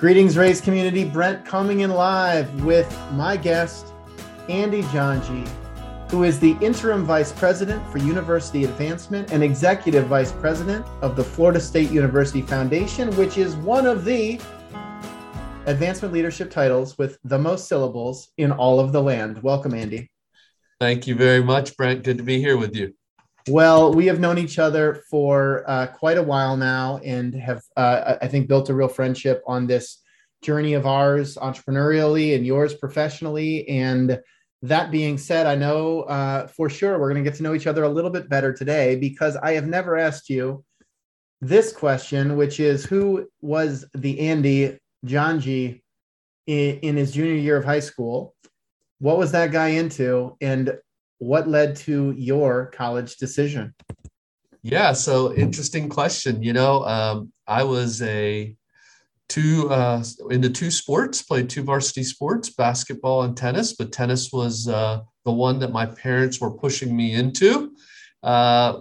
Greetings, Rays community. Brent coming in live with my guest, Andy Jhanji, who is the interim vice president for university advancement and executive vice president of the Florida State University Foundation, which is one of the advancement leadership titles with the most syllables in all of the land. Welcome, Andy. Thank you very much, Brent. Good to be here with you. Well, we have known each other for uh, quite a while now and have, uh, I think, built a real friendship on this journey of ours entrepreneurially and yours professionally. And that being said, I know uh, for sure we're going to get to know each other a little bit better today because I have never asked you this question, which is who was the Andy Jhanji in, in his junior year of high school? What was that guy into? And what led to your college decision? Yeah, so interesting question. You know, um, I was a two uh, into two sports, played two varsity sports, basketball and tennis, but tennis was uh, the one that my parents were pushing me into. Uh,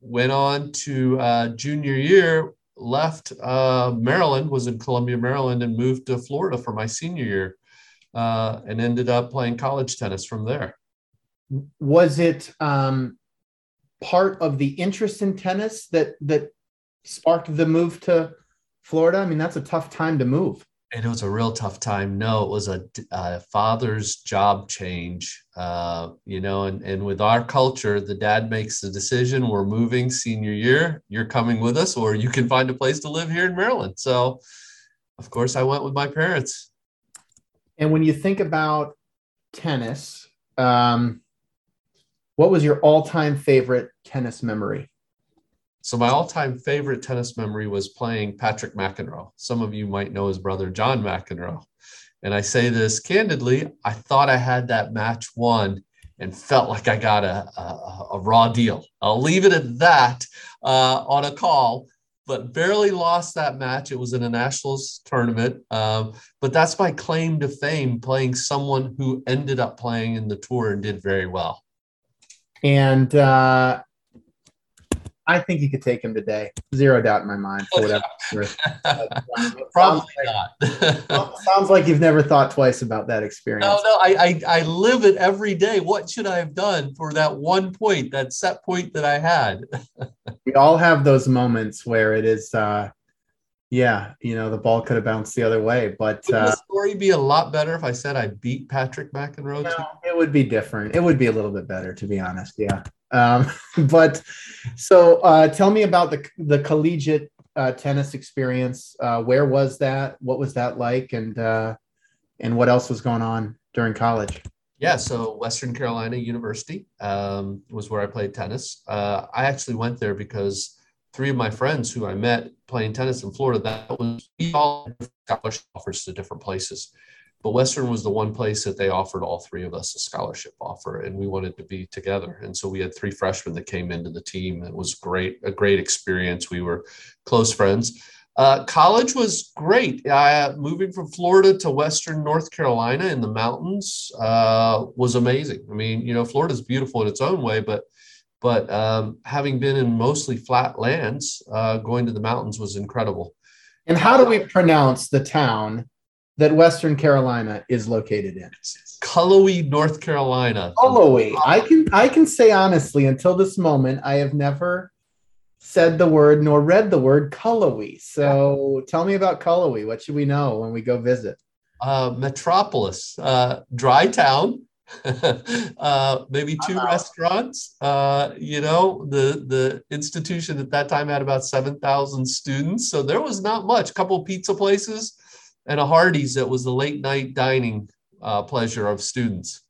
went on to uh, junior year, left uh, Maryland, was in Columbia, Maryland, and moved to Florida for my senior year, uh, and ended up playing college tennis from there was it um, part of the interest in tennis that that sparked the move to Florida? I mean, that's a tough time to move. It was a real tough time. No, it was a, a father's job change, uh, you know, and, and with our culture, the dad makes the decision we're moving senior year, you're coming with us, or you can find a place to live here in Maryland. So, of course, I went with my parents. And when you think about tennis, um, what was your all-time favorite tennis memory? So my all-time favorite tennis memory was playing Patrick McEnroe. Some of you might know his brother John McEnroe. And I say this candidly, I thought I had that match won and felt like I got a, a, a raw deal. I'll leave it at that uh, on a call, but barely lost that match. It was in a nationals tournament. Um, but that's my claim to fame, playing someone who ended up playing in the tour and did very well. And uh, I think you could take him today. Zero doubt in my mind for whatever. Probably like, not. sounds like you've never thought twice about that experience. No, no, I, I, I live it every day. What should I have done for that one point, that set point that I had? we all have those moments where it is uh, yeah, you know, the ball could have bounced the other way, but would uh, the story be a lot better if I said I beat Patrick McEnroe? No, it would be different. It would be a little bit better, to be honest. Yeah. Um, but so uh, tell me about the the collegiate uh, tennis experience. Uh, where was that? What was that like? And uh, and what else was going on during college? Yeah, so Western Carolina University um, was where I played tennis. Uh, I actually went there because three of my friends who I met playing tennis in Florida, that was we all scholarship offers to different places. But Western was the one place that they offered all three of us a scholarship offer, and we wanted to be together. And so we had three freshmen that came into the team. It was great, a great experience. We were close friends. Uh, college was great. Uh, moving from Florida to Western North Carolina in the mountains uh, was amazing. I mean, you know, Florida is beautiful in its own way, but but um, having been in mostly flat lands, uh, going to the mountains was incredible. And how do we pronounce the town that Western Carolina is located in? Cullowhee, North Carolina. Cullowhee. I can I can say honestly, until this moment, I have never said the word nor read the word Cullowhee. So tell me about Cullowhee. What should we know when we go visit? Uh, metropolis, uh, dry town, uh, maybe 2 uh-huh. restaurants. Uh, you know, the the institution at that time had about seven thousand students, so there was not much. A couple pizza places and a Hardee's that was the late night dining uh, pleasure of students.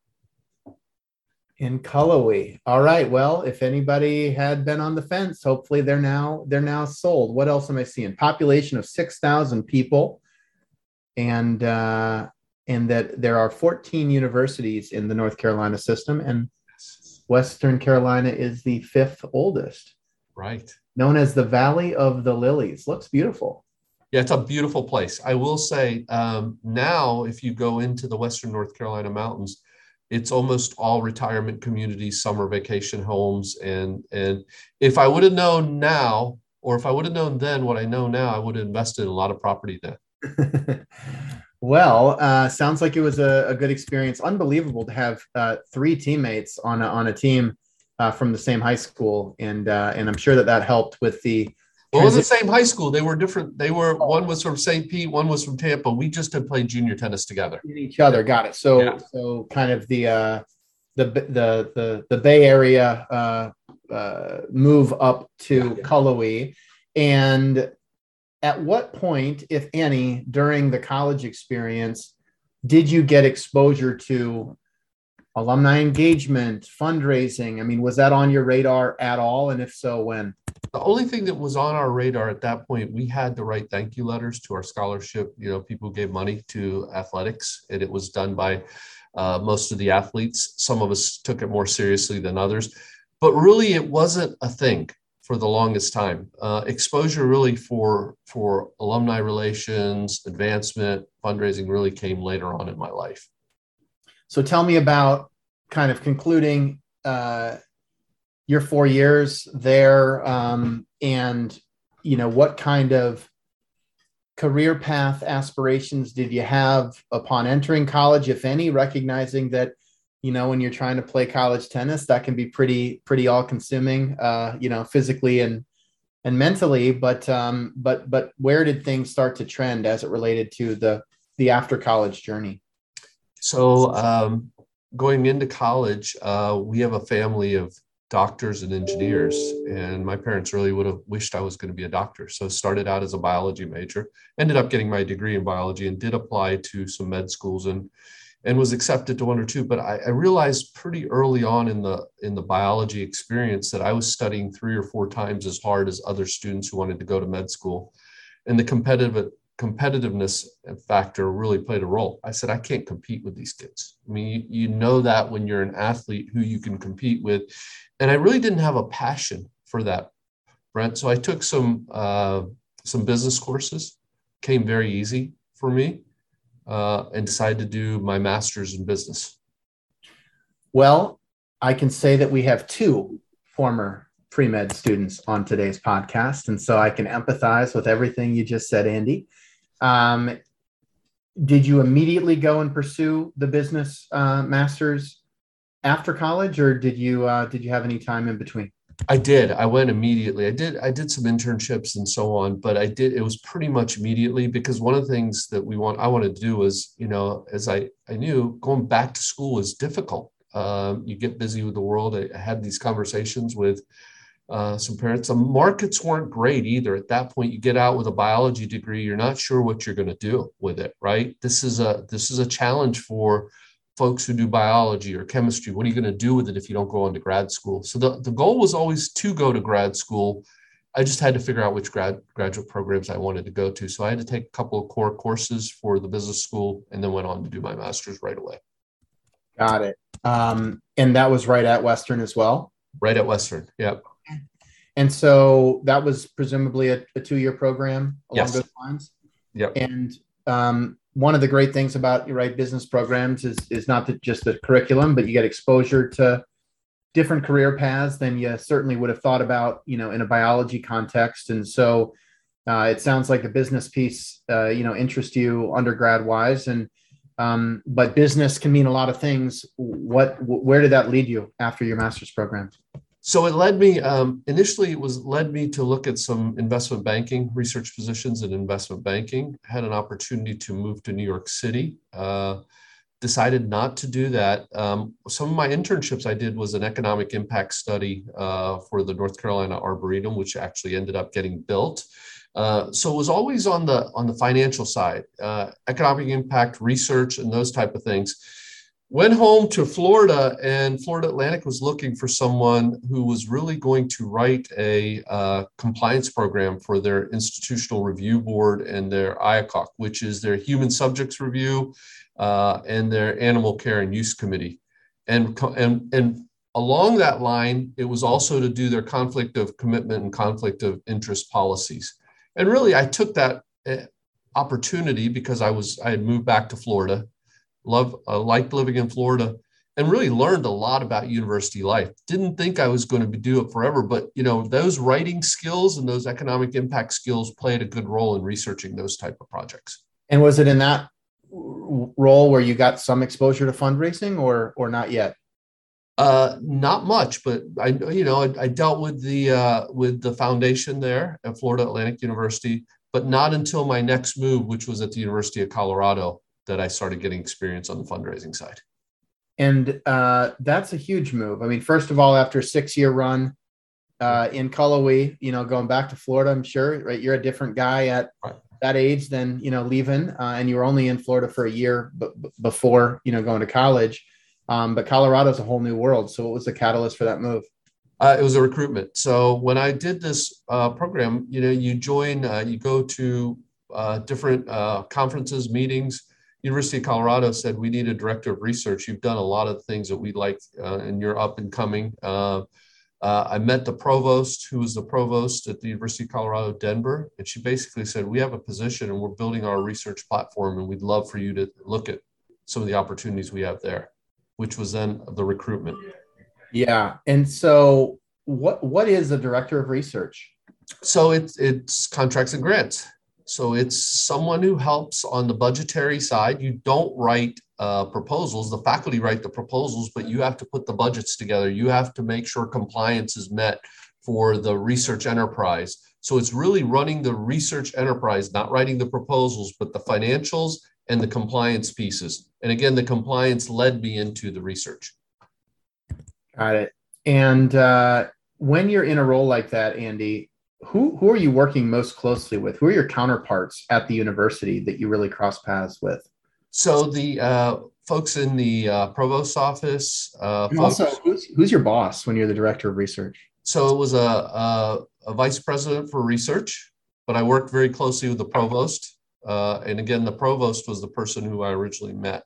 In Cullowhee. All right. Well, if anybody had been on the fence, hopefully they're now they're now sold. What else am I seeing? Population of six thousand people, and uh, and that there are 14 universities in the North Carolina system, and Western Carolina is the fifth oldest. Right. Known as the Valley of the Lilies. Looks beautiful. Yeah, it's a beautiful place. I will say um, now, if you go into the Western North Carolina mountains, it's almost all retirement communities, summer vacation homes, and and if I would have known now, or if I would have known then what I know now, I would have invested in a lot of property then well, uh, sounds like it was a, a, good experience. Unbelievable to have uh, three teammates on a, on a team uh, from the same high school, and uh, and I'm sure that that helped with the. Well, in the same high school, they were different. They were one was from St. Pete, one was from Tampa. We just had played junior tennis together. Each other, got it. So yeah. so kind of the uh, the the the the Bay Area uh, uh, move up to yeah. Cullowhee, and at what point, if any, during the college experience, did you get exposure to alumni engagement, fundraising? I mean, was that on your radar at all? And if so, when? The only thing that was on our radar at that point, we had to write thank you letters to our scholarship. You know, people gave money to athletics, and it was done by uh, most of the athletes. Some of us took it more seriously than others, but really, it wasn't a thing for the longest time. Uh, exposure really for for alumni relations, advancement, fundraising really came later on in my life. So tell me about kind of concluding uh, your four years there, um, and you know what kind of career path aspirations did you have upon entering college, if any? Recognizing that you know when you're trying to play college tennis that can be pretty pretty all consuming uh you know physically and and mentally. But um but but where did things start to trend as it related to the the after college journey? So um going into college uh we have a family of doctors and engineers and my parents really would have wished i was going to be a doctor. So started out as a biology major ended up getting my degree in biology and did apply to some med schools. And and was accepted to one or two. But I, I, realized pretty early on in the in the biology experience that I was studying three or four times as hard as other students who wanted to go to med school, and the competitive competitiveness factor really played a role. I said I can't compete with these kids. I mean, you, you know that when you're an athlete who you can compete with, and I really didn't have a passion for that, Brent. So I took some uh, some business courses. Came very easy for me uh, and decided to do my master's in business? Well, I can say that we have two former pre med students on today's podcast. And so I can empathize with everything you just said, Andy. Um, did you immediately go and pursue the business uh, master's after college, or did you uh, did you have any time in between? I did. I went immediately. I did. I did some internships and so on, but I did. It was pretty much immediately because one of the things that we want, I wanted to do was, you know, as I I knew, going back to school is difficult. Um, you get busy with the world. I, I had these conversations with uh, some parents. The markets weren't great either. At that point, you get out with a biology degree, you're not sure what you're going to do with it. Right? This is a this is a challenge for folks who do biology or chemistry what are you going to do with it if you don't go on to grad school? So the, the goal was always to go to grad school. I just had to figure out which grad graduate programs i wanted to go to. So i had to take a couple of core courses for the business school and then went on to do my master's right away. Got it. Um, and that was right at western as well? Right at western yep. And so that was presumably a, a two-year program along yes. those lines? Yep. And um, one of the great things about your right business programs is is not that just the curriculum, but you get exposure to different career paths than you certainly would have thought about, you know, in a biology context. And so uh, it sounds like the business piece, uh, you know, interests you undergrad wise. And um, but business can mean a lot of things. What, where did that lead you after your master's program? So it led me um, initially it was led me to look at some investment banking research positions in investment banking. Had an opportunity to move to new york city uh, decided not to do that. Um, some of my internships i did was an economic impact study uh, for the north carolina arboretum which actually ended up getting built. Uh, so it was always on the on the financial side uh, economic impact research and those type of things went home to Florida, and Florida Atlantic was looking for someone who was really going to write a uh, compliance program for their institutional review board and their IACUC, which is their human subjects review uh, and their animal care and use committee. And, and, and along that line, it was also to do their conflict of commitment and conflict of interest policies. And really, I took that uh, opportunity because I was I had moved back to Florida love uh, liked living in Florida and really learned a lot about university life. Didn't think I was going to do it forever, but you know those writing skills and those economic impact skills played a good role in researching those type of projects. And was it in that role where you got some exposure to fundraising, or or not yet? Uh, not much, but I, you know, I, I dealt with the uh, with the foundation there at Florida Atlantic University, but not until my next move, which was at the University of Colorado, that I started getting experience on the fundraising side. And uh, that's a huge move. I mean, first of all, after a six-year run uh, in Cullowhee, you know, going back to Florida, I'm sure, right? You're a different guy at right. that age than you know leaving, uh, and you were only in Florida for a year b- before you know going to college. Um, but Colorado's a whole new world. So what was the catalyst for that move? Uh, it was a recruitment. So when I did this uh, program, you know, you join, uh, you go to uh, different uh, conferences, meetings. University of Colorado said we need a director of research. You've done a lot of things that we like, uh, and you're up and coming. I met the provost, who was the provost at the University of Colorado Denver, and she basically said, "We have a position, and we're building our research platform, and we'd love for you to look at some of the opportunities we have there." which was then the recruitment. Yeah. And so what what is a director of research? So it's it's contracts and grants. So it's someone who helps on the budgetary side. You don't write uh, proposals. The faculty write the proposals, but you have to put the budgets together. You have to make sure compliance is met for the research enterprise. So it's really running the research enterprise, not writing the proposals, but the financials and the compliance pieces. And again, the compliance led me into the research. Got it. And uh, when you're in a role like that, Andy, who who are you working most closely with? Who are your counterparts at the university that you really cross paths with? So the uh, folks in the uh, provost office. Uh, folks, also, who's, who's your boss when you're the director of research? So it was a, a, a vice president for research, but I worked very closely with the provost uh, and again, the provost was the person who I originally met.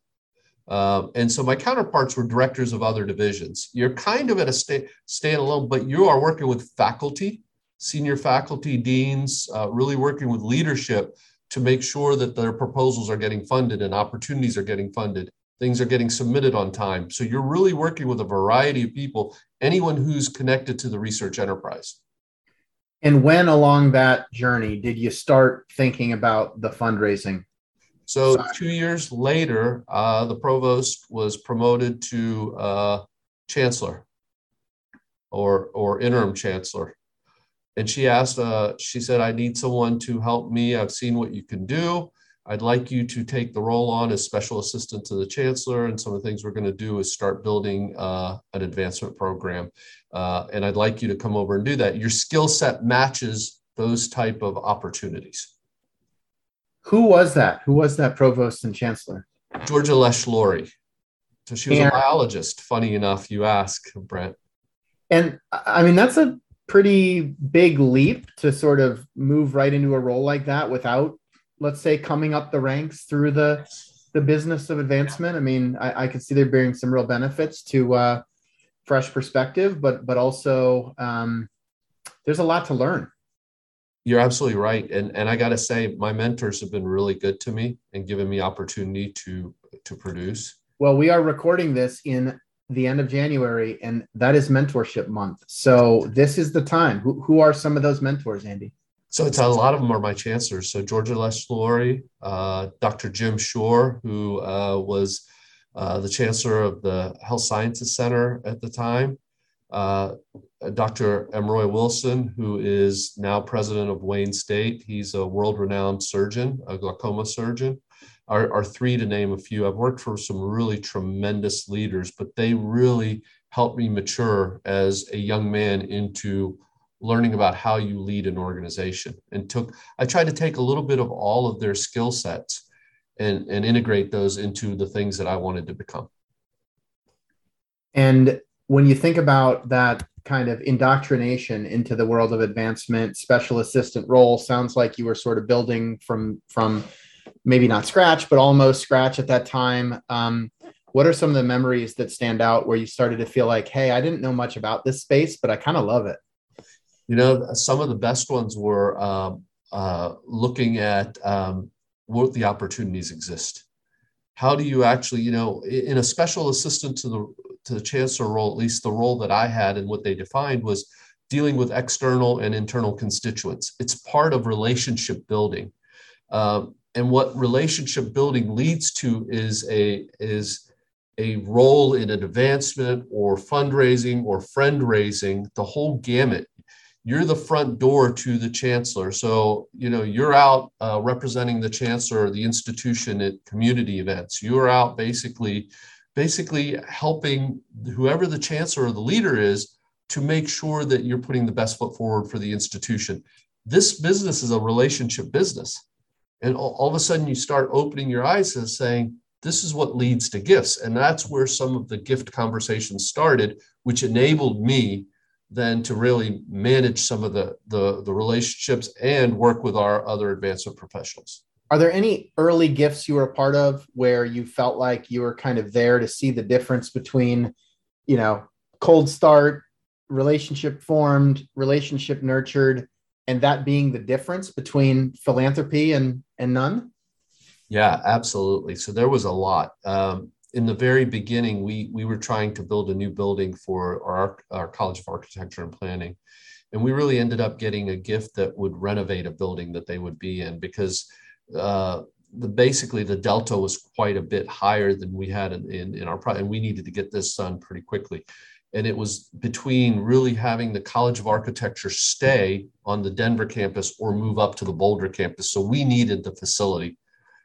Uh, and so my counterparts were directors of other divisions. You're kind of at a sta- standalone, but you are working with faculty, senior faculty, deans, uh, really working with leadership to make sure that their proposals are getting funded and opportunities are getting funded. Things are getting submitted on time. So you're really working with a variety of people, anyone who's connected to the research enterprise. And when along that journey did you start thinking about the fundraising? So side? two years later, uh, the provost was promoted to uh, chancellor or or interim chancellor, and she asked. Uh, she said, "I need someone to help me. I've seen what you can do. I'd like you to take the role on as special assistant to the chancellor. And some of the things we're going to do is start building uh, an advancement program. Uh, and I'd like you to come over and do that. Your skill set matches those type of opportunities. Who was that? Who was that provost and chancellor? Georgia Lesh Laurie. So she was a biologist. Funny enough, you ask, Brent. And I mean, that's a pretty big leap to sort of move right into a role like that without let's say coming up the ranks through the the business of advancement. I mean i, I could see there being some real benefits to uh, fresh perspective but but also um, there's a lot to learn. You're absolutely right. And and i got to say my mentors have been really good to me and given me opportunity to to produce. Well we are recording this in the end of january and that is mentorship month so this is the time who, who are some of those mentors andy so it's a lot of them are my chancellors. So Georgia Lesh Laurie, uh, Dr. Jim Shore, who uh, was uh, the chancellor of the Health Sciences Center at the time, uh, Dr. M. Roy Wilson, who is now president of Wayne State. He's a world-renowned surgeon, a glaucoma surgeon. Are, are three to name a few. I've worked for some really tremendous leaders, but they really helped me mature as a young man into learning about how you lead an organization and took i tried to take a little bit of all of their skill sets and, and integrate those into the things that i wanted to become and when you think about that kind of indoctrination into the world of advancement special assistant role sounds like you were sort of building from from maybe not scratch but almost scratch at that time um, what are some of the memories that stand out where you started to feel like hey i didn't know much about this space but i kind of love it you know, some of the best ones were um, uh, looking at um, what the opportunities exist. How do you actually, you know, in a special assistant to the to the chancellor role, at least the role that I had and what they defined was dealing with external and internal constituents. It's part of relationship building. Um, and what relationship building leads to is a is a role in an advancement or fundraising or friend raising the whole gamut. You're the front door to the chancellor. So you know you're out uh, representing the chancellor or the institution at community events. You're out basically basically helping whoever the chancellor or the leader is to make sure that you're putting the best foot forward for the institution. This business is a relationship business and all, all of a sudden you start opening your eyes and saying this is what leads to gifts. And that's where some of the gift conversations started which enabled me then to really manage some of the, the, the relationships and work with our other advancement professionals. Are there any early gifts you were a part of where you felt like you were kind of there to see the difference between you know cold start relationship formed relationship nurtured and that being the difference between philanthropy and and none? Yeah absolutely. So there was a lot. Um, in the very beginning we we were trying to build a new building for our, our college of architecture and planning. And we really ended up getting a gift that would renovate a building that they would be in because uh, the basically the delta was quite a bit higher than we had in, in, in our project and we needed to get this done pretty quickly and it was between really having the College of Architecture stay on the Denver campus or move up to the Boulder campus. So we needed the facility,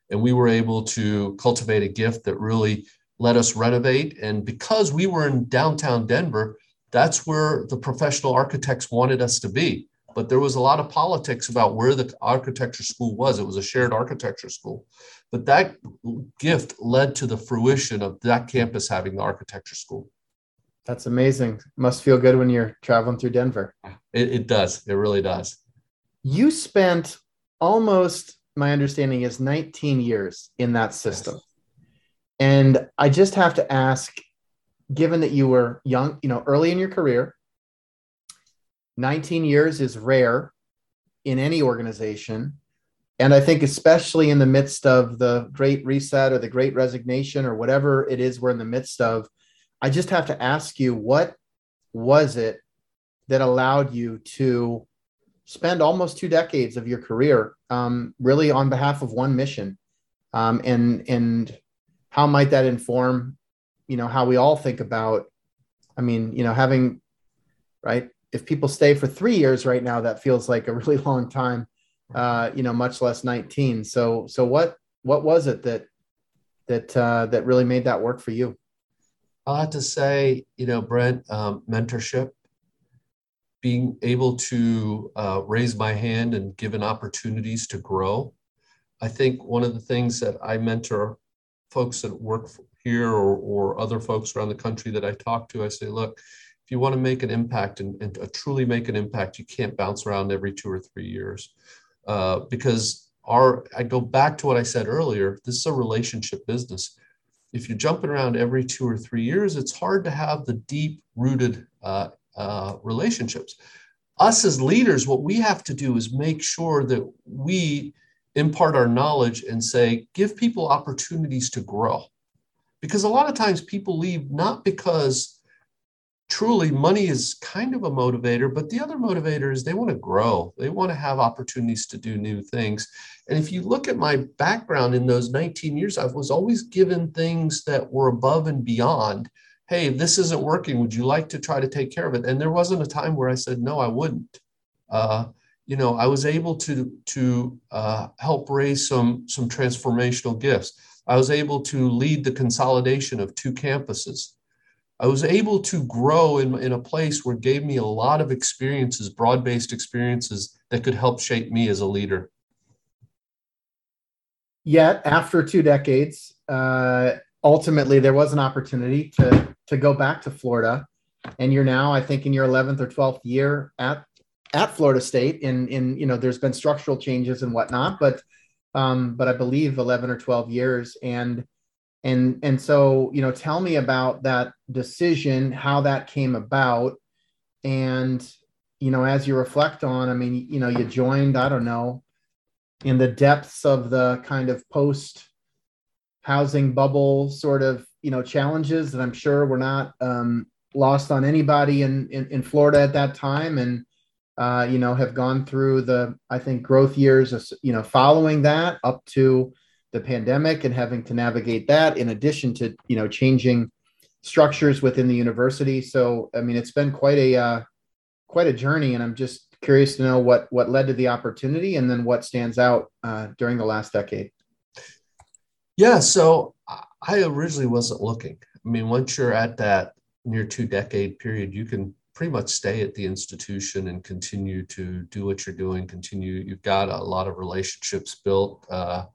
and we were able to cultivate a gift that really let us renovate. And because we were in downtown Denver, that's where the professional architects wanted us to be. But there was a lot of politics about where the architecture school was. It was a shared architecture school. But that gift led to the fruition of that campus having the architecture school. That's amazing. Must feel good when you're traveling through Denver. It, it does. It really does. You spent almost, my understanding is 19 years in that system. And I just have to ask, given that you were young, you know, early in your career, 19 years is rare in any organization. And I think, especially in the midst of the great reset or the great resignation or whatever it is we're in the midst of, I just have to ask you, what was it that allowed you to spend almost two decades of your career um, really on behalf of one mission? Um, and and how might that inform, you know, how we all think about? I mean, you know, having right. If people stay for three years right now, that feels like a really long time. Uh, you know, much less 19. So, so what what was it that that uh, that really made that work for you? I have to say, you know, Brent, um, mentorship, being able to uh, raise my hand and given opportunities to grow. I think one of the things that I mentor folks that work here or, or other folks around the country that I talk to, I say, look, if you want to make an impact and, and truly make an impact, you can't bounce around every two or three years. Uh, because our, I go back to what I said earlier, this is a relationship business if you're jumping around every two or three years, it's hard to have the deep rooted uh, uh, relationships. Us as leaders, what we have to do is make sure that we impart our knowledge and say, give people opportunities to grow. Because a lot of times people leave not because truly money is kind of a motivator, but the other motivator is they want to grow. They want to have opportunities to do new things. And if you look at my background in those 19 years, I was always given things that were above and beyond. Hey, this isn't working. Would you like to try to take care of it? And there wasn't a time where I said, no, I wouldn't. Uh, you know, I was able to, to uh, help raise some, some transformational gifts. I was able to lead the consolidation of two campuses I was able to grow in, in a place where it gave me a lot of experiences, broad based experiences that could help shape me as a leader. Yet, after two decades, uh, ultimately there was an opportunity to, to go back to Florida. And you're now, I think, in your 11th or 12th year at, at Florida State. In, in, you know, there's been structural changes and whatnot, but, um, but I believe 11 or 12 years. And, and and so you know tell me about that decision how that came about. And you know as you reflect on i mean you know you joined i don't know in the depths of the kind of post housing bubble sort of you know challenges that i'm sure were not um, lost on anybody in, in in florida at that time. And uh, you know, have gone through the, I think, growth years, you know, following that up to the pandemic and having to navigate that in addition to, you know, changing structures within the university. So, I mean, it's been quite a, uh, quite a journey and I'm just curious to know what, what led to the opportunity and then what stands out uh, during the last decade. Yeah. So I originally wasn't looking. I mean, once you're at that near two decade period, you can pretty much stay at the institution and continue to do what you're doing continue you've got a lot of relationships built uh,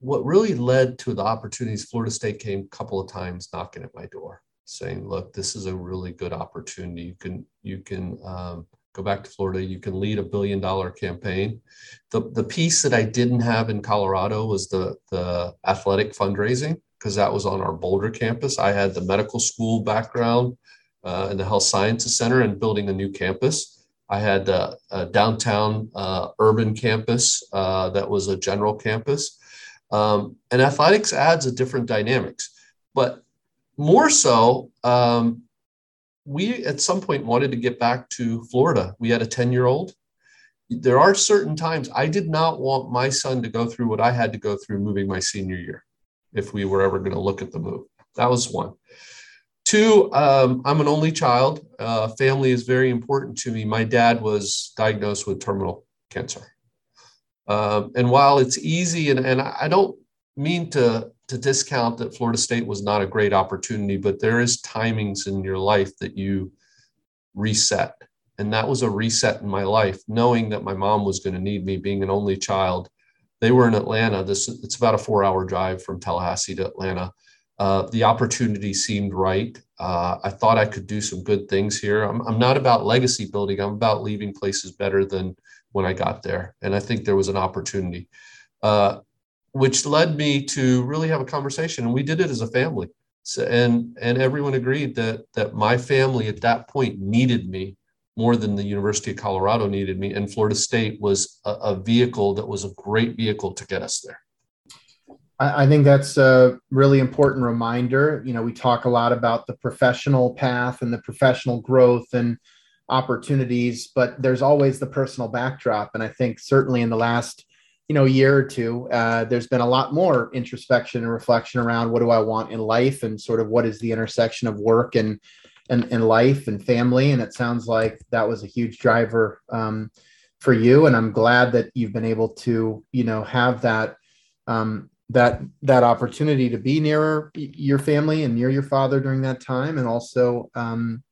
what really led to the opportunities florida state came a couple of times knocking at my door saying look this is a really good opportunity you can you can um, go back to florida you can lead a billion dollar campaign the, the piece that i didn't have in colorado was the the athletic fundraising because that was on our boulder campus i had the medical school background uh, in the Health Sciences Center and building a new campus. I had a, a downtown uh, urban campus uh, that was a general campus. Um, and athletics adds a different dynamics. But more so, um, we at some point wanted to get back to Florida. We had a 10 year old. There are certain times I did not want my son to go through what I had to go through moving my senior year if we were ever going to look at the move. That was one. Two, um, I'm an only child. Uh, family is very important to me. My dad was diagnosed with terminal cancer. Um, and while it's easy, and, and I don't mean to, to discount that Florida State was not a great opportunity, but there is timings in your life that you reset. And that was a reset in my life, knowing that my mom was going to need me, being an only child. They were in Atlanta. This it's about a four hour drive from Tallahassee to Atlanta uh, the opportunity seemed right. Uh, I thought I could do some good things here. I'm, I'm not about legacy building. I'm about leaving places better than when I got there. And I think there was an opportunity, uh, which led me to really have a conversation. And we did it as a family. So, and and everyone agreed that that my family at that point needed me more than the University of Colorado needed me, and Florida State was a, a vehicle that was a great vehicle to get us there. I, think that's a really important reminder. You know, we talk a lot about the professional path and the professional growth and opportunities, but there's always the personal backdrop. And I think certainly in the last, you know, year or two, uh, there's been a lot more introspection and reflection around what do I want in life and sort of what is the intersection of work and and, and life and family. And it sounds like that was a huge driver um, for you. And I'm glad that you've been able to, you know, have that um, that that opportunity to be nearer your family and near your father during that time and also um,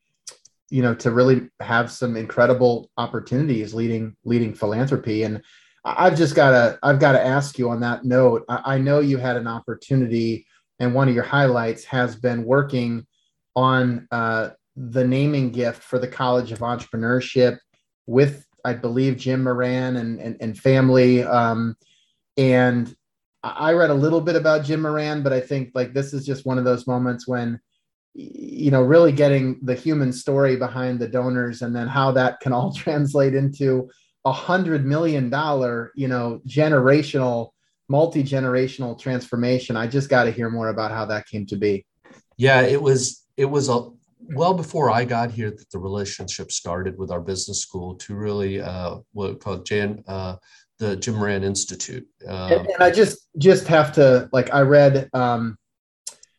you know to really have some incredible opportunities leading leading philanthropy. And i've just got to i've got to ask you on that note. I, I know you had an opportunity and one of your highlights has been working on uh, the naming gift for the college of entrepreneurship with i believe jim moran and and, and family. Um, and I read a little bit about Jim Moran, but I think like this is just one of those moments when you know really getting the human story behind the donors and then how that can all translate into a hundred million dollar you know generational multi-generational transformation. I just got to hear more about how that came to be. Yeah it was it was a well before i got here that the relationship started with our business school to really uh what called jan uh the Jim Moran Institute. Um, and, and, I just just have to like I read um,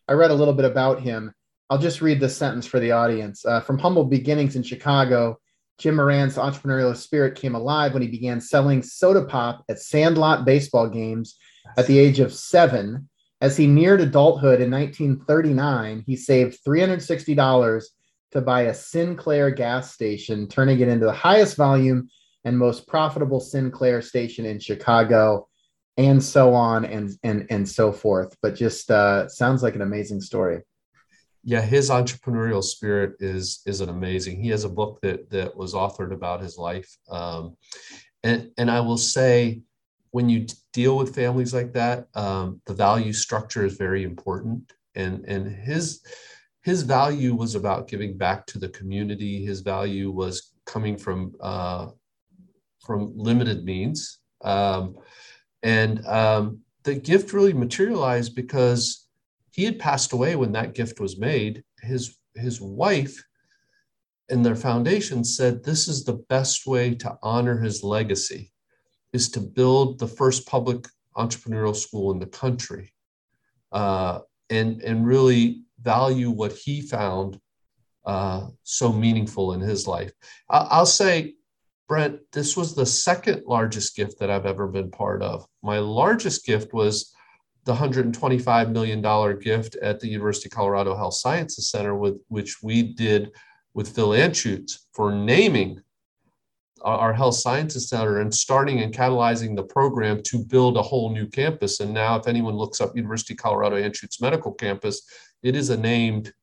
I read a little bit about him. I'll just read the sentence for the audience. Uh, from humble beginnings in Chicago, Jim Moran's entrepreneurial spirit came alive when he began selling soda pop at Sandlot baseball games at the age of seven. As he neared adulthood in 1939, he saved $360 to buy a Sinclair gas station, turning it into the highest volume and most profitable Sinclair station in Chicago, and so on and and and so forth. But just uh, sounds like an amazing story. Yeah, his entrepreneurial spirit is is an amazing. He has a book that that was authored about his life, um, and and I will say, when you deal with families like that, um, the value structure is very important. And and his his value was about giving back to the community. His value was coming from uh, from limited means. Um, and um, the gift really materialized because he had passed away when that gift was made. His his wife and their foundation said this is the best way to honor his legacy is to build the first public entrepreneurial school in the country uh, and, and really value what he found uh, so meaningful in his life. I- I'll say, Brent, this was the second largest gift that I've ever been part of. My largest gift was the $125 million gift at the University of Colorado Health Sciences Center, with which we did with Phil Anschutz for naming our health sciences center and starting and catalyzing the program to build a whole new campus. And now, if anyone looks up University of Colorado Anschutz Medical Campus, it is a named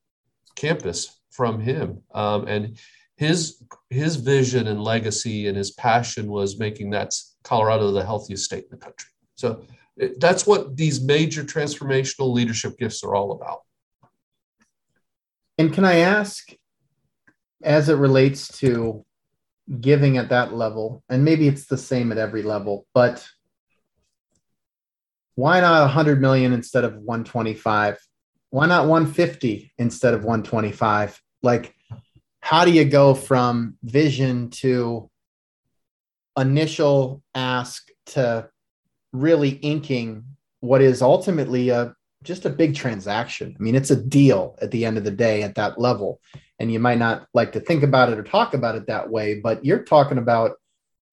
campus from him. Um, and his his vision and legacy and his passion was making that Colorado the healthiest state in the country. So that's what these major transformational leadership gifts are all about. And can I ask, as it relates to giving at that level, and maybe it's the same at every level, but why not 100 million instead of 125? Why not 150 instead of 125? Like, how do you go from vision to initial ask to really inking what is ultimately a just a big transaction. I mean, it's a deal at the end of the day at that level and you might not like to think about it or talk about it that way, but you're talking about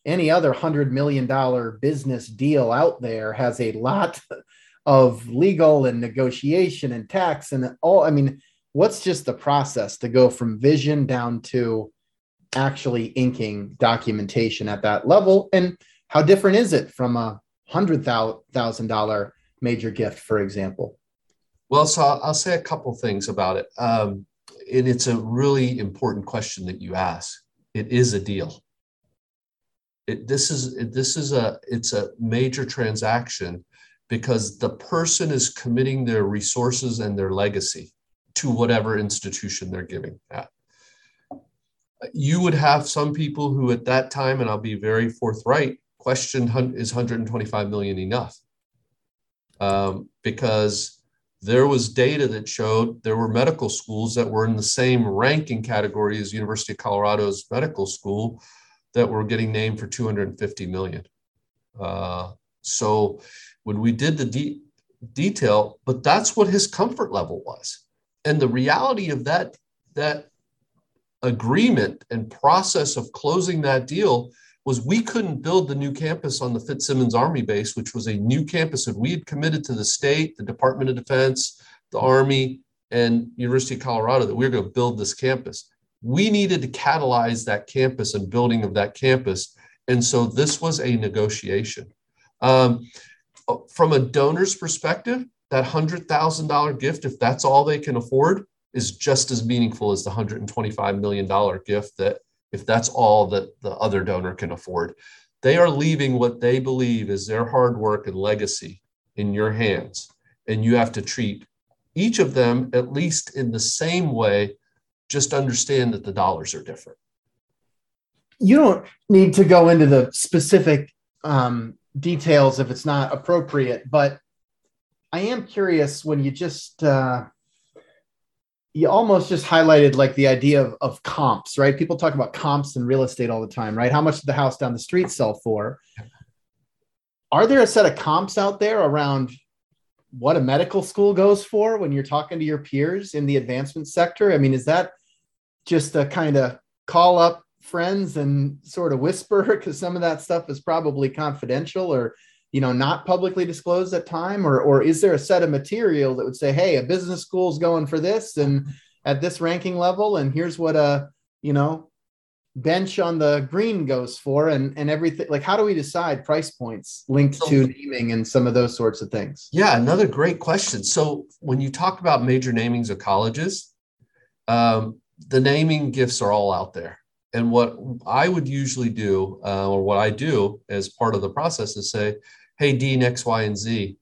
any other hundred million dollar business deal out there has a lot of legal and negotiation and tax and all. I mean, what's just the process to go from vision down to actually inking documentation at that level? And how different is it from a hundred thousand dollar major gift, for example? Well, so I'll, say a couple things about it. Um, and it's a really important question that you ask. It is a deal. It, this is this is a it's a major transaction because the person is committing their resources and their legacy to whatever institution they're giving at. You would have some people who, at that time, and I'll be very forthright, question is 125 million enough? Um, because there was data that showed there were medical schools that were in the same ranking category as University of Colorado's medical school that were getting named for 250 million. Uh, so when we did the de- detail, but that's what his comfort level was, and the reality of that that agreement and process of closing that deal was we couldn't build the new campus on the Fitzsimons Army Base, which was a new campus that we had committed to the state, the Department of Defense, the Army, and University of Colorado that we were going to build this campus. We needed to catalyze that campus and building of that campus. And so this was a negotiation. Um, from a donor's perspective, that $100,000 gift, if that's all they can afford, is just as meaningful as the $125 million gift that if that's all that the other donor can afford. They are leaving what they believe is their hard work and legacy in your hands. And you have to treat each of them at least in the same way, just understand that the dollars are different. You don't need to go into the specific um, details if it's not appropriate, but I am curious when you just uh, you almost just highlighted like the idea of, of comps, right? People talk about comps in real estate all the time, right? How much did the house down the street sell for? Are there a set of comps out there around what a medical school goes for when you're talking to your peers in the advancement sector? I mean, is that just a kind of call up friends and sort of whisper because some of that stuff is probably confidential or you know not publicly disclosed at time? Or or is there a set of material that would say hey a business school is going for this and at this ranking level and here's what a you know bench on the green goes for and and everything? Like how do we decide price points linked to naming and some of those sorts of things? Yeah another great question. So when you talk about major namings of colleges um, the naming gifts are all out there and what I would usually do, uh, or what I do as part of the process, is say, "Hey, Dean X, Y, and Z,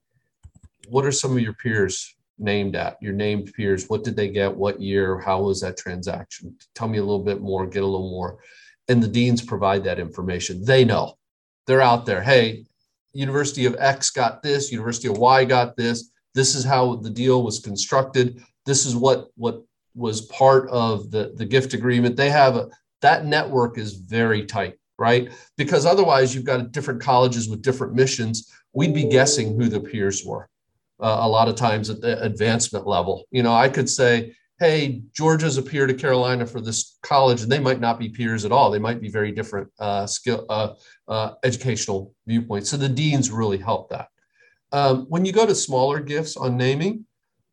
what are some of your peers named at? Your named peers? What did they get? What year? How was that transaction? Tell me a little bit more. Get a little more." And the deans provide that information. They know. They're out there. Hey, University of X got this. University of Y got this. This is how the deal was constructed. This is what what was part of the the gift agreement. They have a that network is very tight, right? Because otherwise, you've got different colleges with different missions. We'd be guessing who the peers were. Uh, a lot of times at the advancement level, you know, I could say, "Hey, Georgia's a peer to Carolina for this college," and they might not be peers at all. They might be very different uh, skill, uh, uh educational viewpoints. So the deans really help that. Um, when you go to smaller gifts on naming,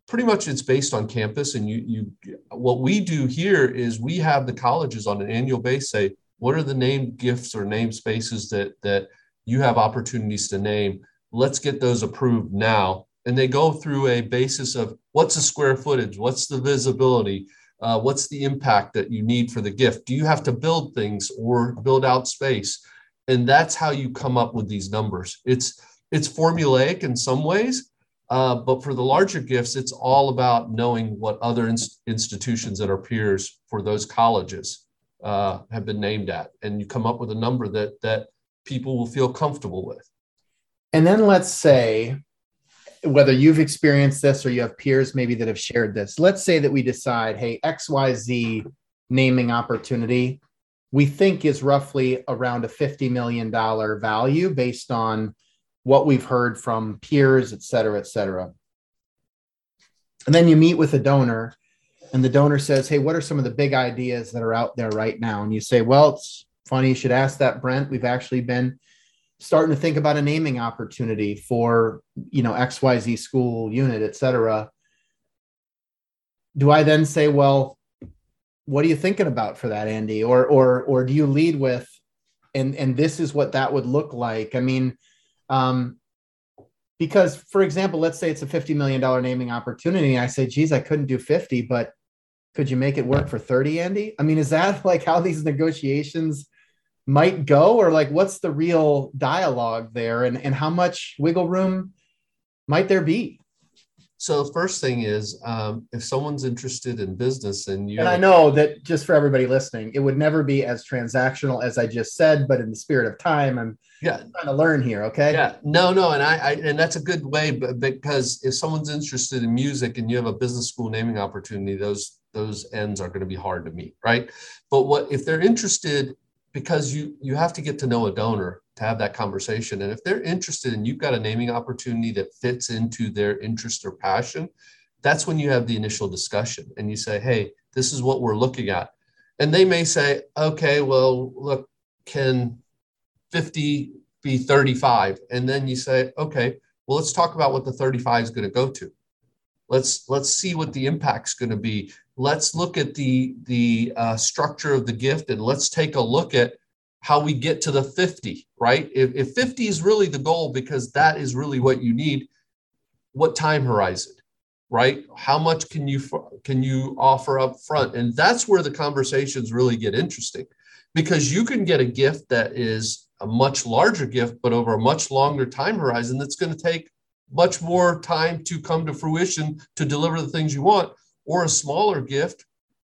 pretty much it's based on campus and you you what we do here is we have the colleges on an annual basis say what are the name gifts or name spaces that that you have opportunities to name? Let's get those approved now. And they go through a basis of what's the square footage? What's the visibility? Uh, what's the impact that you need for the gift? Do you have to build things or build out space? And that's how you come up with these numbers. It's it's formulaic in some ways uh, but for the larger gifts, it's all about knowing what other in- institutions that are peers for those colleges uh, have been named at, and you come up with a number that that people will feel comfortable with. And then let's say whether you've experienced this or you have peers maybe that have shared this. Let's say that we decide, hey, XYZ naming opportunity we think is roughly around a $50 million value based on what we've heard from peers, et cetera, et cetera. And then you meet with a donor, and the donor says, Hey, what are some of the big ideas that are out there right now? And you say, Well, it's funny you should ask that, Brent. We've actually been starting to think about a naming opportunity for you know xyz school unit et cetera do i then say well what are you thinking about for that andy or or or do you lead with and and this is what that would look like i mean um, because, for example, let's say it's a $50 million naming opportunity. I say, geez, I couldn't do 50, but could you make it work for 30, Andy? I mean, is that like how these negotiations might go? Or like what's the real dialogue there and, and how much wiggle room might there be? So first thing is, um, if someone's interested in business and you, and I know that just for everybody listening, it would never be as transactional as I just said, but in the spirit of time, I'm yeah trying to learn here. Okay. Yeah. No, no, and I, I and that's a good way, but because if someone's interested in music and you have a business school naming opportunity, those those ends are going to be hard to meet, right? But what if they're interested because you you have to get to know a donor to have that conversation. And if they're interested and you've got a naming opportunity that fits into their interest or passion, that's when you have the initial discussion and you say, hey, this is what we're looking at. And they may say, okay, well, look, can 50 be 35? And then you say, okay, well, let's talk about what the 35 is going to go to. Let's let's see what the impact's going to be. Let's look at the the uh, structure of the gift and let's take a look at how we get to the 50, right? If, if 50 is really the goal, because that is really what you need, what time horizon, right? How much can you can you offer up front? And that's where the conversations really get interesting, because you can get a gift that is a much larger gift, but over a much longer time horizon that's going to take much more time to come to fruition to deliver the things you want, or a smaller gift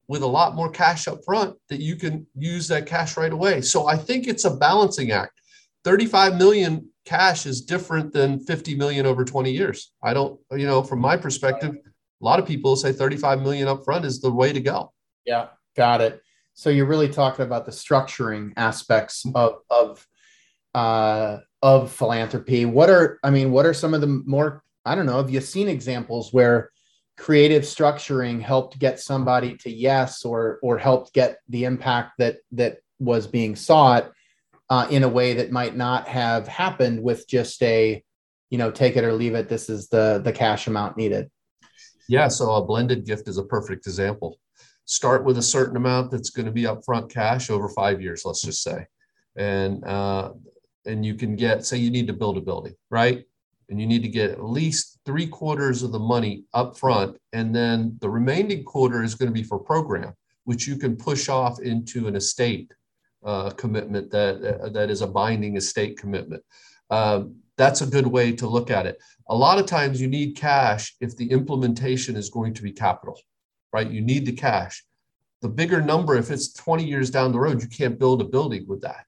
with a lot more cash up front that you can use that cash right away. So I think it's a balancing act. 35 million cash is different than 50 million over 20 years. I don't, you know, from my perspective, a lot of people say 35 million up front is the way to go. Yeah, got it. So you're really talking about the structuring aspects of of uh, of philanthropy. What are I mean, what are some of the more I don't know, have you seen examples where creative structuring helped get somebody to yes or or helped get the impact that that was being sought uh, in a way that might not have happened with just a you know take it or leave it this is the the cash amount needed. Yeah so a blended gift is a perfect example. Start with a certain amount that's going to be upfront cash over five years let's just say. And uh, and you can get say you need to build a building right and you need to get at least three quarters of the money up front and then the remaining quarter is going to be for program which you can push off into an estate uh, commitment that uh, that is a binding estate commitment. Um, that's a good way to look at it. A lot of times you need cash if the implementation is going to be capital right? You need the cash. The bigger number if it's 20 years down the road you can't build a building with that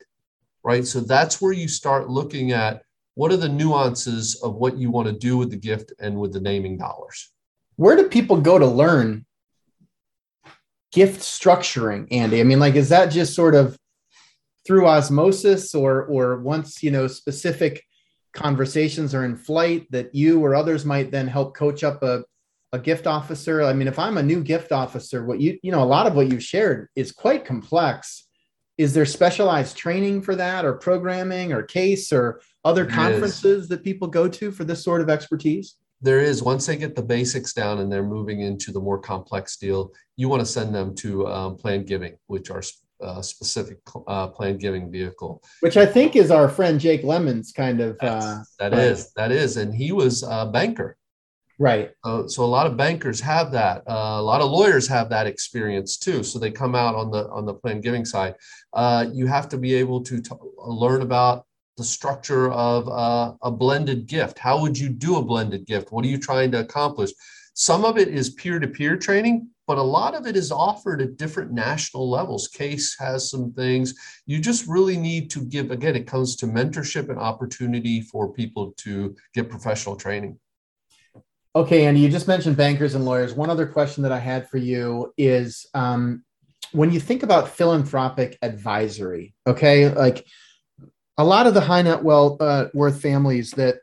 right? So that's where you start looking at what are the nuances of what you want to do with the gift and with the naming dollars? Where do people go to learn gift structuring, Andy? I mean, like, is that just sort of through osmosis or or once you know specific conversations are in flight that you or others might then help coach up a, a gift officer? I mean if i'm a new gift officer what you you know a lot of what you've shared is quite complex. Is there specialized training for that or programming or case or other conferences that people go to for this sort of expertise? There is. Once they get the basics down and they're moving into the more complex deal you want to send them to um, planned giving which are uh, specific uh, planned giving vehicle. Which i think is our friend jake lemon's kind of uh, that is that is. And he was a banker. Right. Uh, so a lot of bankers have that. Uh, a lot of lawyers have that experience too. So they come out on the on the plan giving side. Uh, you have to be able to t- learn about the structure of uh, a blended gift. How would you do a blended gift? What are you trying to accomplish? Some of it is peer to peer training, but a lot of it is offered at different national levels. Case has some things. You just really need to give, again, it comes to mentorship and opportunity for people to get professional training. Okay, Andy, you just mentioned bankers and lawyers. One other question that I had for you is um, when you think about philanthropic advisory, okay, like a lot of the high net wealth uh, worth families that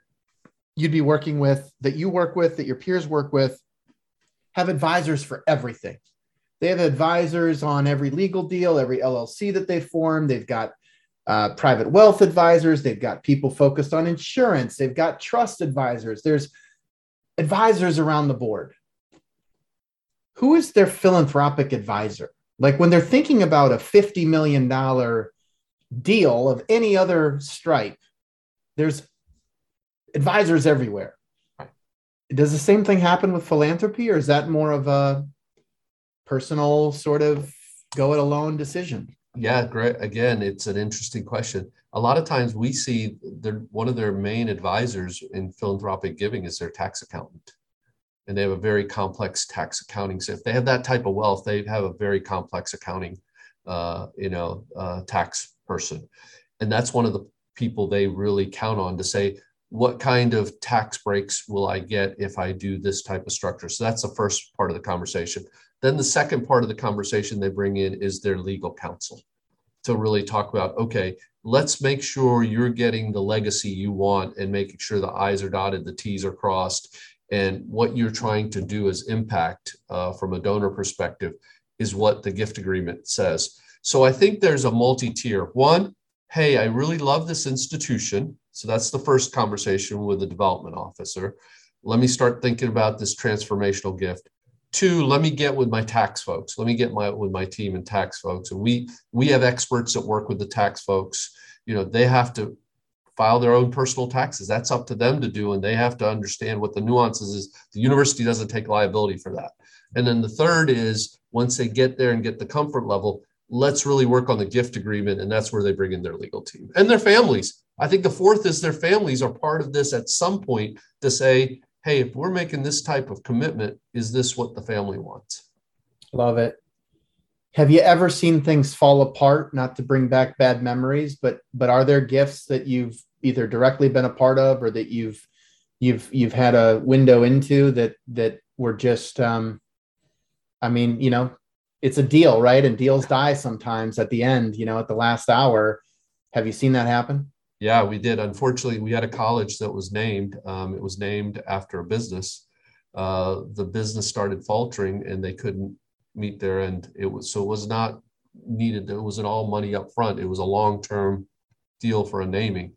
you'd be working with, that you work with, that your peers work with, have advisors for everything. They have advisors on every legal deal, every LLC that they form. They've got uh, private wealth advisors. They've got people focused on insurance. They've got trust advisors. There's advisors around the board. Who is their philanthropic advisor? Like when they're thinking about a $50 million deal of any other stripe, there's advisors everywhere. Does the same thing happen with philanthropy, or is that more of a personal sort of go it alone decision? Yeah, great. Again, it's an interesting question. A lot of times we see their one of their main advisors in philanthropic giving is their tax accountant. And they have a very complex tax accounting. So if they have that type of wealth, they have a very complex accounting, uh, you know, uh, tax person. And that's one of the people they really count on to say, what kind of tax breaks will I get if I do this type of structure? So that's the first part of the conversation. Then the second part of the conversation they bring in is their legal counsel to really talk about okay, let's make sure you're getting the legacy you want and making sure the I's are dotted, the T's are crossed, and what you're trying to do as impact uh, from a donor perspective is what the gift agreement says. So I think there's a multi tier. One, hey, I really love this institution. So that's the first conversation with the development officer. Let me start thinking about this transformational gift. Two, let me get with my tax folks. Let me get my with my team and tax folks. And we we have experts that work with the tax folks. You know, they have to file their own personal taxes. That's up to them to do, and they have to understand what the nuances is. The university doesn't take liability for that. And then the third is once they get there and get the comfort level, let's really work on the gift agreement. And that's where they bring in their legal team and their families. I think the fourth is their families are part of this at some point to say, hey, if we're making this type of commitment, is this what the family wants? Love it. Have you ever seen things fall apart? Not to bring back bad memories, but but are there gifts that you've either directly been a part of or that you've you've you've had a window into that that were just um I mean, you know, it's a deal, right? And deals die sometimes at the end, you know, at the last hour. Have you seen that happen? Yeah, we did. Unfortunately, we had a college that was named. Um, it was named after a business. Uh, the business started faltering, and they couldn't meet their end. It was so it was not needed. It wasn't all money up front. It was a long term deal for a naming.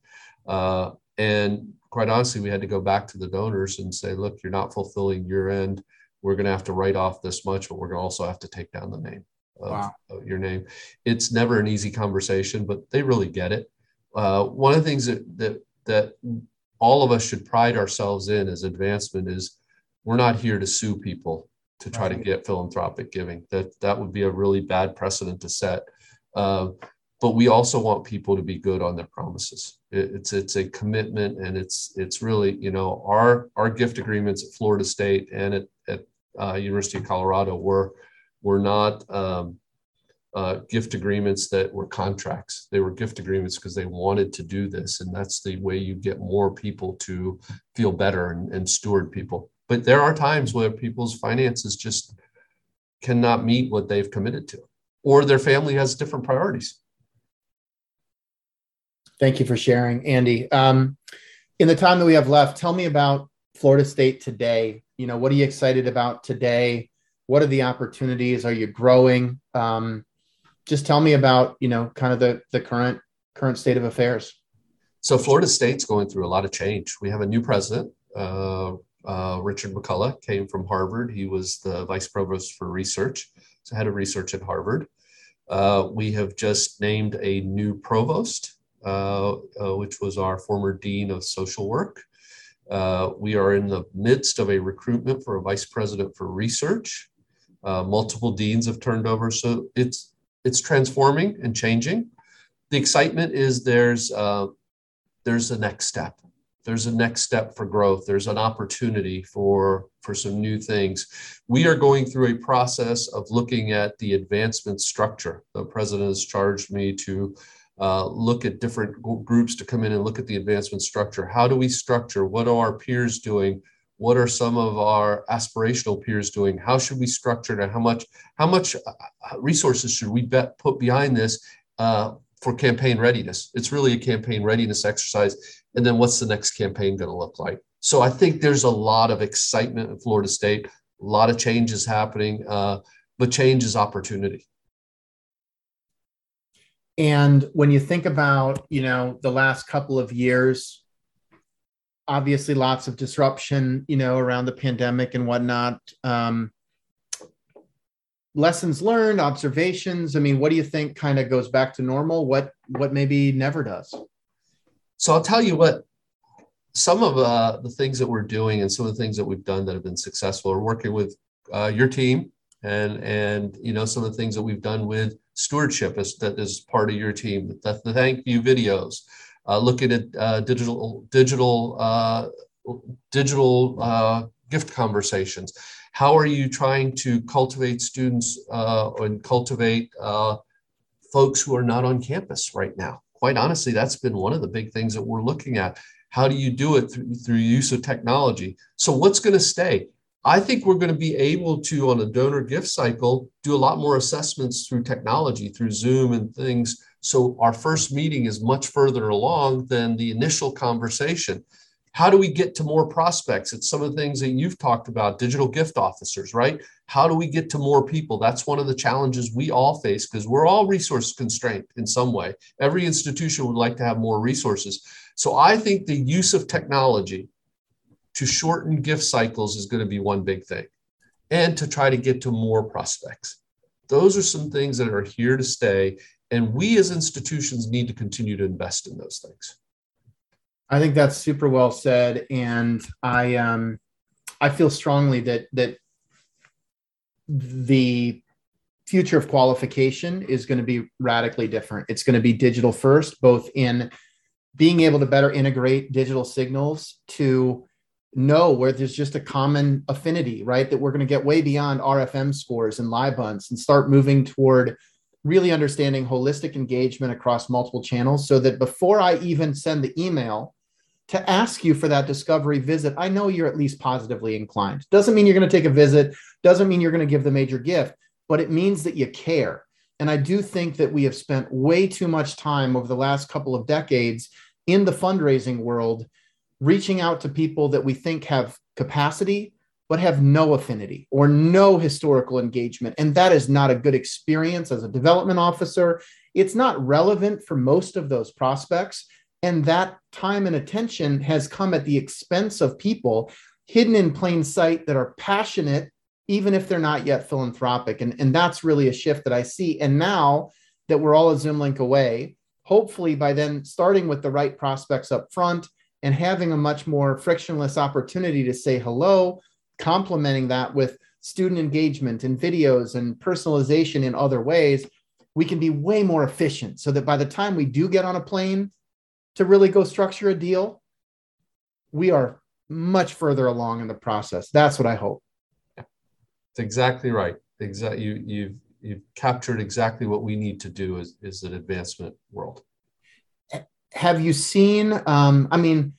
Uh, and quite honestly, we had to go back to the donors and say, look, you're not fulfilling your end we're going to have to write off this much, but we're going to also have to take down the name of, wow. of your name. It's never an easy conversation, but they really get it. Uh, one of the things that, that that all of us should pride ourselves in as advancement is we're not here to sue people to try right. to get philanthropic giving. That that would be a really bad precedent to set. Uh, but we also want people to be good on their promises. It, it's it's a commitment, and it's it's really you know our our gift agreements at Florida State and at at uh, University of Colorado were were not um, uh, gift agreements that were contracts. They were gift agreements because they wanted to do this, and that's the way you get more people to feel better and, and steward people. But there are times where people's finances just cannot meet what they've committed to, or their family has different priorities. Thank you for sharing, Andy. Um, in the time that we have left, tell me about Florida State today. You know, what are you excited about today? What are the opportunities? Are you growing? Um, just tell me about you know kind of the the current current state of affairs. So Florida State's going through a lot of change. We have a new president. Uh, uh, Richard McCullough came from Harvard. He was the vice provost for research, so head of research at Harvard. Uh, we have just named a new provost, Uh, uh, which was our former dean of social work. Uh, we are in the midst of a recruitment for a vice president for research. Uh, multiple deans have turned over, so it's it's transforming and changing. The excitement is there's there's a next step there's a next step for growth there's an opportunity for for some new things we are going through a process of looking at the advancement structure the president has charged me to uh, look at different groups to come in and look at the advancement structure. How do we structure? What are our peers doing? What are some of our aspirational peers doing? How should we structure it? And how much how much uh, resources should we bet, put behind this uh, for campaign readiness? It's really a campaign readiness exercise. And then what's the next campaign going to look like? So I think there's a lot of excitement in Florida State, a lot of changes happening, uh, but change is opportunity. And when you think about, you know, the last couple of years, obviously lots of disruption, you know, around the pandemic and whatnot. Um, lessons learned, observations. I mean, what do you think kind of goes back to normal? What what maybe never does? So I'll tell you what, some of uh, the things that we're doing and some of the things that we've done that have been successful are working with uh, your team and and you know some of the things that we've done with stewardship as that is part of your team the, the thank you videos uh, looking at uh, digital digital uh, digital uh, gift conversations how are you trying to cultivate students uh, and cultivate uh, folks who are not on campus right now quite honestly, that's been one of the big things that we're looking at. How do you do it through, through use of technology? So, what's going to stay? I think we're going to be able to, on a donor gift cycle, do a lot more assessments through technology, through Zoom and things. So, our first meeting is much further along than the initial conversation. How do we get to more prospects? It's some of the things that you've talked about, digital gift officers, right? How do we get to more people? That's one of the challenges we all face because we're all resource constrained in some way. Every institution would like to have more resources. So I think the use of technology to shorten gift cycles is going to be one big thing and to try to get to more prospects. Those are some things that are here to stay. And we as institutions need to continue to invest in those things. I think that's super well said, and I um, I feel strongly that that the future of qualification is going to be radically different. It's going to be digital first, both in being able to better integrate digital signals to know where there's just a common affinity, right? That we're going to get way beyond RFM scores and LYBUNTs and start moving toward really understanding holistic engagement across multiple channels so that before I even send the email, to ask you for that discovery visit, I know you're at least positively inclined. Doesn't mean you're going to take a visit, doesn't mean you're going to give the major gift, but it means that you care. And I do think that we have spent way too much time over the last couple of decades in the fundraising world reaching out to people that we think have capacity but have no affinity or no historical engagement. And that is not a good experience as a development officer. It's not relevant for most of those prospects. And that time and attention has come at the expense of people hidden in plain sight that are passionate, even if they're not yet philanthropic. And, and that's really a shift that I see. And now that we're all a Zoom link away, hopefully by then starting with the right prospects up front and having a much more frictionless opportunity to say hello, complementing that with student engagement and videos and personalization in other ways, we can be way more efficient so that by the time we do get on a plane to really go structure a deal, we are much further along in the process. That's what I hope. It's exactly right. Exactly. You, you've you've captured exactly what we need to do as, as an advancement world. Have you seen? Um, I mean,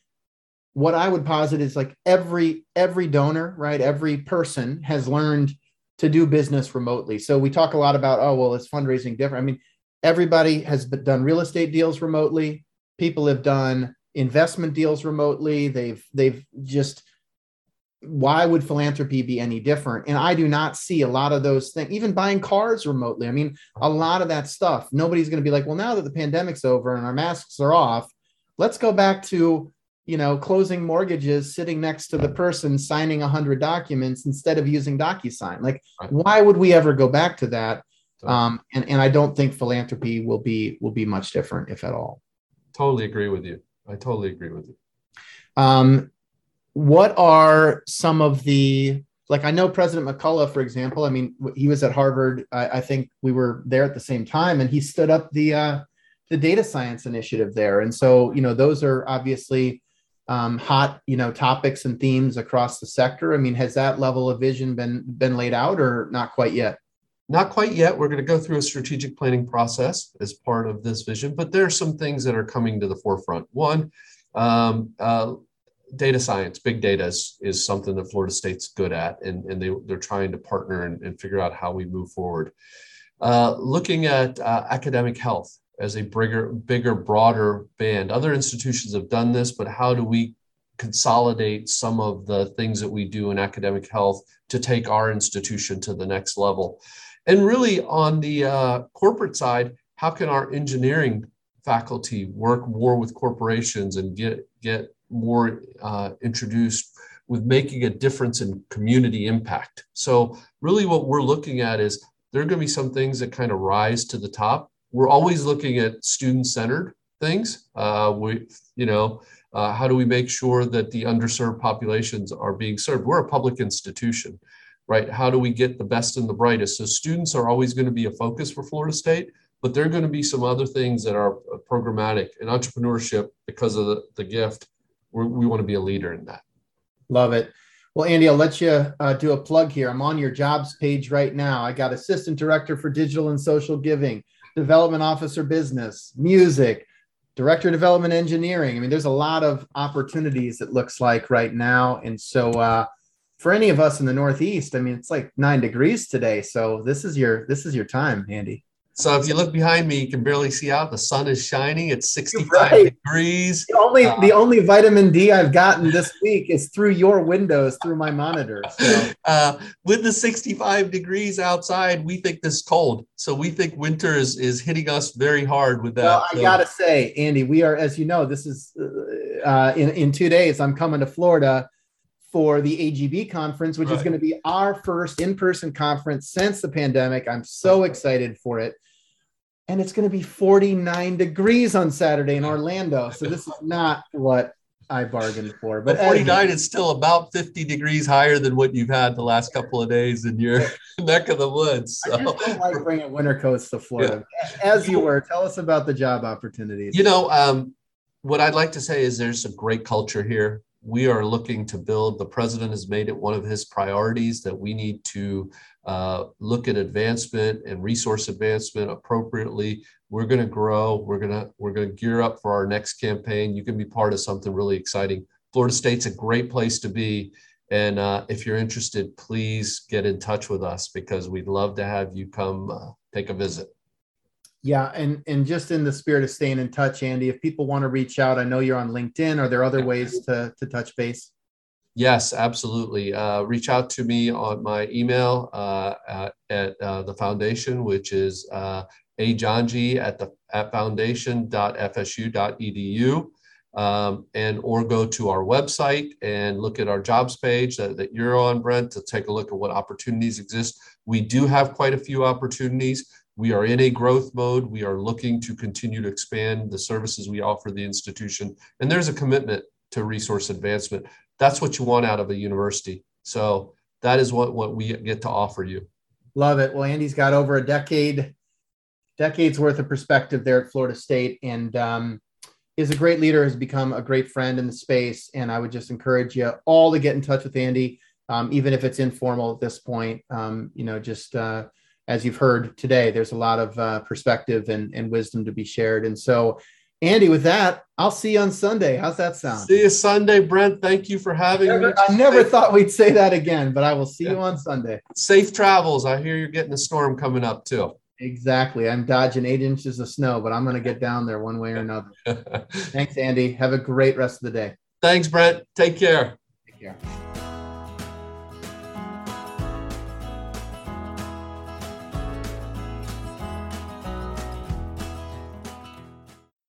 what I would posit is like every every donor, right? Every person has learned to do business remotely. So we talk a lot about, oh, well, is fundraising different? I mean, everybody has done real estate deals remotely. People have done investment deals remotely. They've they've just why would philanthropy be any different? And I do not see a lot of those things, even buying cars remotely. I mean, a lot of that stuff, nobody's going to be like, well, now that the pandemic's over and our masks are off, let's go back to, you know, closing mortgages, sitting next to the person signing 100 documents instead of using DocuSign. Like, why would we ever go back to that? Um, and, and I don't think philanthropy will be will be much different, if at all. Totally agree with you. I totally agree with you. Um, what are some of the like I know President McCullough, for example. I mean, he was at Harvard. I, I think we were there at the same time, and he stood up the uh, the data science initiative there. And so, you know, those are obviously um, hot, you know, topics and themes across the sector. I mean, has that level of vision been been laid out, or not quite yet? Not quite yet. We're going to go through a strategic planning process as part of this vision, but there are some things that are coming to the forefront. One, um, uh, data science, big data is, is something that Florida State's good at, and, and they, they're trying to partner and, and figure out how we move forward. Uh, looking at uh, academic health as a bigger, bigger, broader band. Other institutions have done this, but how do we consolidate some of the things that we do in academic health to take our institution to the next level? And really, on the uh, corporate side, how can our engineering faculty work more with corporations and get get more uh, introduced with making a difference in community impact? So, really, what we're looking at is there are going to be some things that kind of rise to the top. We're always looking at student centered things. Uh, we, you know, uh, how do we make sure that the underserved populations are being served? We're a public institution right? How do we get the best and the brightest? So students are always going to be a focus for Florida State, but there are going to be some other things that are uh, programmatic and entrepreneurship because of the, the gift. We're, we want to be a leader in that. Love it. Well, Andy, I'll let you uh, do a plug here. I'm on your jobs page right now. I got assistant director for digital and social giving, development officer business, music, director of development engineering. I mean, there's a lot of opportunities it looks like right now. And so, uh, for any of us in the Northeast, I mean, it's like nine degrees today. So this is your this is your time, Andy. So if you look behind me, you can barely see out. The sun is shining. It's 65 right. degrees. The only uh, the only vitamin D I've gotten this week is through your windows, through my monitor. So. Uh, with the 65 degrees outside, we think this cold. So we think winter is is hitting us very hard with that. Well, I so. gotta say, Andy, we are, as you know, this is uh, in in two days. I'm coming to Florida for the AGB conference, which right. is going to be our first in person conference since the pandemic. I'm so excited for it. And it's going to be 49 degrees on Saturday in Orlando. So this is not what I bargained for. But 49 is still about 50 degrees higher than what you've had the last couple of days in your neck of the woods. So. I just don't like bringing winter coats to Florida. Yeah. As you were, tell us about the job opportunities. You know, um, what I'd like to say is there's a great culture here we are looking to build. The president has made it one of his priorities that we need to uh, look at advancement and resource advancement appropriately. We're going to grow. We're going to we're going to gear up for our next campaign. You can be part of something really exciting. Florida State's a great place to be. And uh, if you're interested, please get in touch with us because we'd love to have you come uh, take a visit. Yeah, and and just in the spirit of staying in touch, Andy, if people want to reach out, I know you're on LinkedIn. Are there other ways to to touch base? Yes, absolutely. Uh, reach out to me on my email uh, at, at uh, the foundation, which is uh, at the at foundation.fsu.edu. Um, and or go to our website and look at our jobs page that, that you're on, Brent, to take a look at what opportunities exist. We do have quite a few opportunities. We are in a growth mode. We are looking to continue to expand the services we offer the institution. And there's a commitment to resource advancement. That's what you want out of a university. So that is what, what we get to offer you. Love it. Well, Andy's got over a decade, decades worth of perspective there at Florida State and um, is a great leader, has become a great friend in the space. And I would just encourage you all to get in touch with Andy, um, even if it's informal at this point. Um, you know, just uh, as you've heard today, there's a lot of uh, perspective and, and wisdom to be shared. And so, Andy, with that, I'll see you on Sunday. How's that sound? See you Sunday, Brent. Thank you for having never, me. I never safe, thought we'd say that again, but I will see yeah. you on Sunday. Safe travels. I hear you're getting a storm coming up too. Exactly. I'm dodging eight inches of snow, but I'm going to get down there one way or another. Thanks, Andy. Have a great rest of the day. Thanks, Brent. Take care. Take care.